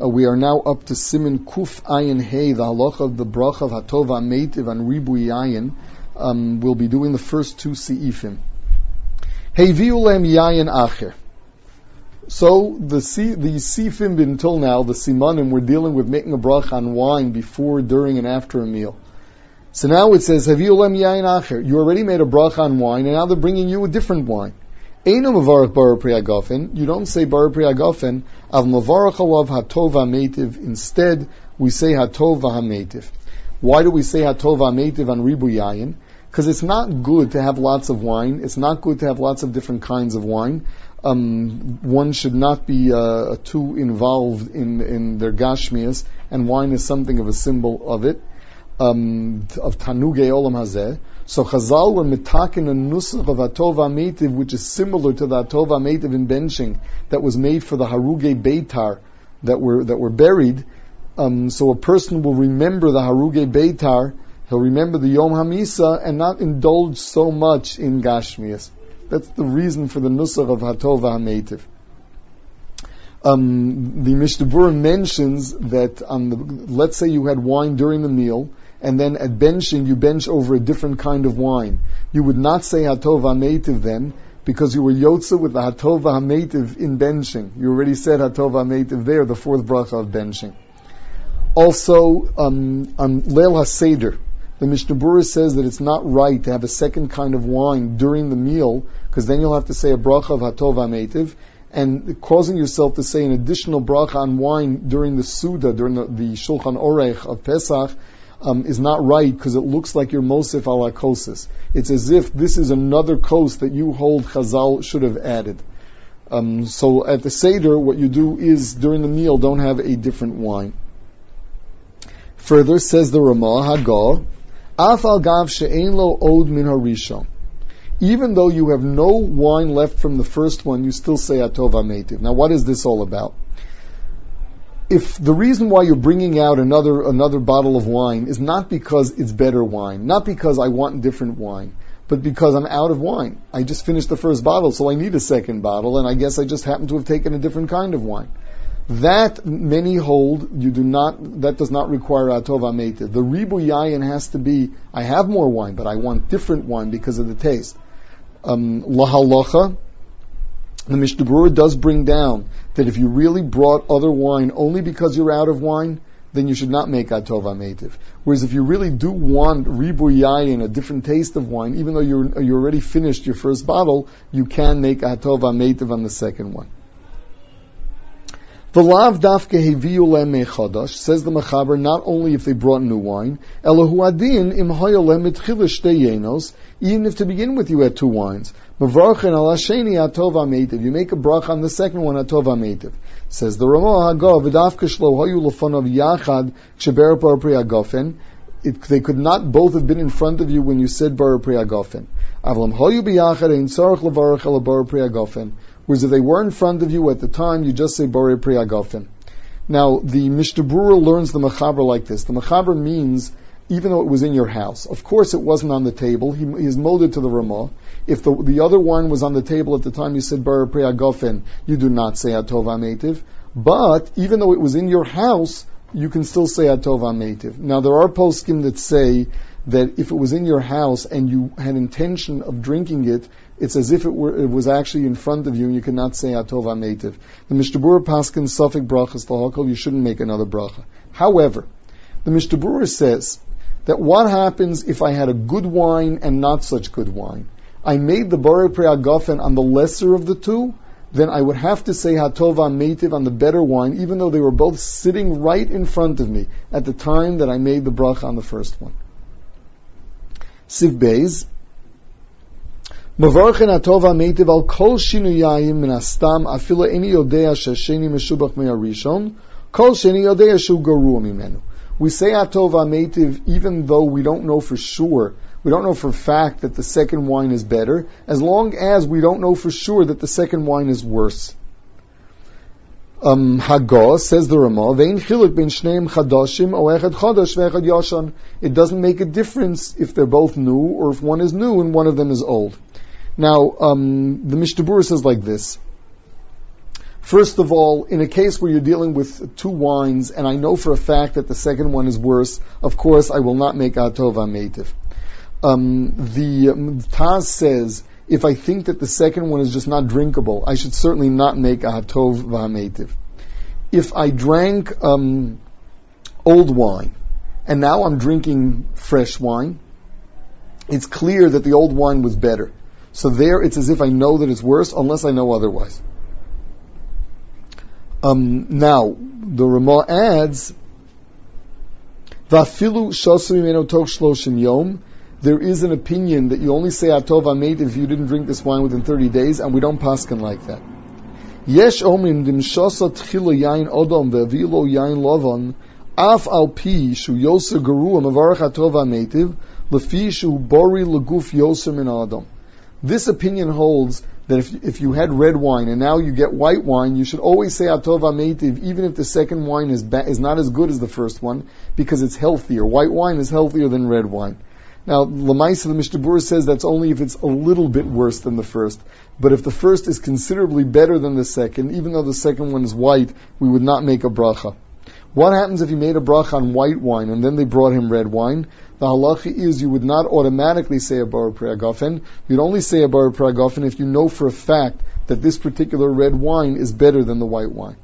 Uh, we are now up to Siman Kuf Ayin Hey, the halacha of the bracha of Hatova Meitiv and Ribu Yayin. Um, we'll be doing the first two seifim. Hey Viulem Yayin Acher. So the the sifim until now, the simanim, we're dealing with making a bracha on wine before, during, and after a meal. So now it says, Hey Haviulem yain acher. You already made a bracha on wine, and now they're bringing you a different wine. Einu mavarach. You don't say bar priyagofen. Av mavarach alav hatova metiv. Instead, we say hatova hametiv. Why do we say hatova hametiv on ribu yayin? Because it's not good to have lots of wine. It's not good to have lots of different kinds of wine. Um, one should not be uh, too involved in, in their gashmias, and wine is something of a symbol of it um, of Tanugei Olam Hazeh. So Chazal were mitakin a nusach of Atova Meitiv, which is similar to the Atova Meitiv in benching that was made for the Haruge Beitar that were that were buried. Um, so a person will remember the Haruge Beitar, he'll remember the Yom Hamisa, and not indulge so much in Gashmias. That's the reason for the nusach of Hatova Meitiv. Um, the Mishnah mentions that on the, let's say you had wine during the meal, and then at benching you bench over a different kind of wine. You would not say Hatov HaMeitiv then, because you were Yotza with the Hatov HaMeitiv in benching. You already said Hatov HaMeitiv there, the fourth bracha of benching. Also, um, on Leil HaSeder, the Mishnah says that it's not right to have a second kind of wine during the meal, because then you'll have to say a bracha of Hatov HaMeitiv, and causing yourself to say an additional bracha on wine during the Suda, during the, the Shulchan Orech of Pesach, um, is not right because it looks like you're Mosif ala kosis. It's as if this is another coast that you hold Chazal should have added. Um, so at the Seder, what you do is during the meal, don't have a different wine. Further, says the Ramah, Hagal, Afal gav she'ein lo od min harishon. Even though you have no wine left from the first one, you still say Atova Meitiv. Now, what is this all about? If the reason why you're bringing out another another bottle of wine is not because it's better wine, not because I want different wine, but because I'm out of wine. I just finished the first bottle, so I need a second bottle, and I guess I just happen to have taken a different kind of wine. That many hold you do not. That does not require atova meita. The ribu yayin has to be. I have more wine, but I want different wine because of the taste. Um, lahalacha. The Mishnah Berurah does bring down that if you really brought other wine only because you're out of wine, then you should not make atova meitiv. Whereas if you really do want ribu yayin, a different taste of wine, even though you're you already finished your first bottle, you can make atova meitiv on the second one. V'lav dafke heviu mechadash says the mechaber not only if they brought new wine, elahu adin im hayolem yenos, even if to begin with you had two wines. Mavarchin al hasheni atova meitiv. You make a brach on the second one atova meitiv. Says the Ramah Hagov v'dafke shlo hayu lefonav yachad ksheber bar priyagofen. They could not both have been in front of you when you said bar priyagofen. Avlam hayu biyachad ein tzarich levarach el bar priyagofen. Whereas if they were in front of you at the time, you just say Borei Priyagofin. Now, the Mishnah learns the Mechaber like this. The Mechaber means, even though it was in your house, of course it wasn't on the table, he, he's molded to the Ramah. If the, the other wine was on the table at the time you said Borei Priyagofin, you do not say Atov Ametiv. But, even though it was in your house, you can still say Atov Ametiv. Now, there are poskim that say that if it was in your house and you had intention of drinking it, it's as if it, were, it was actually in front of you and you cannot say Atov Ametiv. The Mishnah Berurah Paskin Safek Brachas Lahakal, you shouldn't make another bracha. However, the Mishnah Berurah says that what happens if I had a good wine and not such good wine? I made the Borei Preagafen on the lesser of the two, then I would have to say Hatova Meitiv on the better wine, even though they were both sitting right in front of me at the time that I made the bracha on the first one. Siv Beis, Mavarchen atova meitiv al kol shinuyayim min astam afilo eni yodea shasheni meshubach me'arishon kol sheni yodea shu garu mimenu. We say atova meitiv even though we don't know for sure, we don't know for fact that the second wine is better, as long as we don't know for sure that the second wine is worse. Um, says the Ramah. It doesn't make a difference if they're both new or if one is new and one of them is old. Now, um, the Mishnah says like this. First of all, in a case where you're dealing with two wines, and I know for a fact that the second one is worse, of course I will not make Atov Ametiv. Um, the um, Taz says, if I think that the second one is just not drinkable, I should certainly not make a Hatov V'Ametiv. If I drank um, old wine, and now I'm drinking fresh wine, it's clear that the old wine was better. So there, it's as if I know that it's worse, unless I know otherwise. Um, now, the Ramah adds, "Vafilu yom." There is an opinion that you only say atov amet if you didn't drink this wine within 30 days, and we don't paskin like that. Yesh yain odom yain af al pi shu mavarach atov ametiv lefi shu bori leguf. This opinion holds that if, if you had red wine and now you get white wine, you should always say Atov Ameitiv, even if the second wine is, ba- is not as good as the first one, because it's healthier. White wine is healthier than red wine. Now, Lamaisa, the Mishnah says that's only if it's a little bit worse than the first. But if the first is considerably better than the second, even though the second one is white, we would not make a bracha. What happens if you made a bracha on white wine and then they brought him red wine? The halacha is you would not automatically say a bar preagafen. You'd only say a bar preagafen if you know for a fact that this particular red wine is better than the white wine.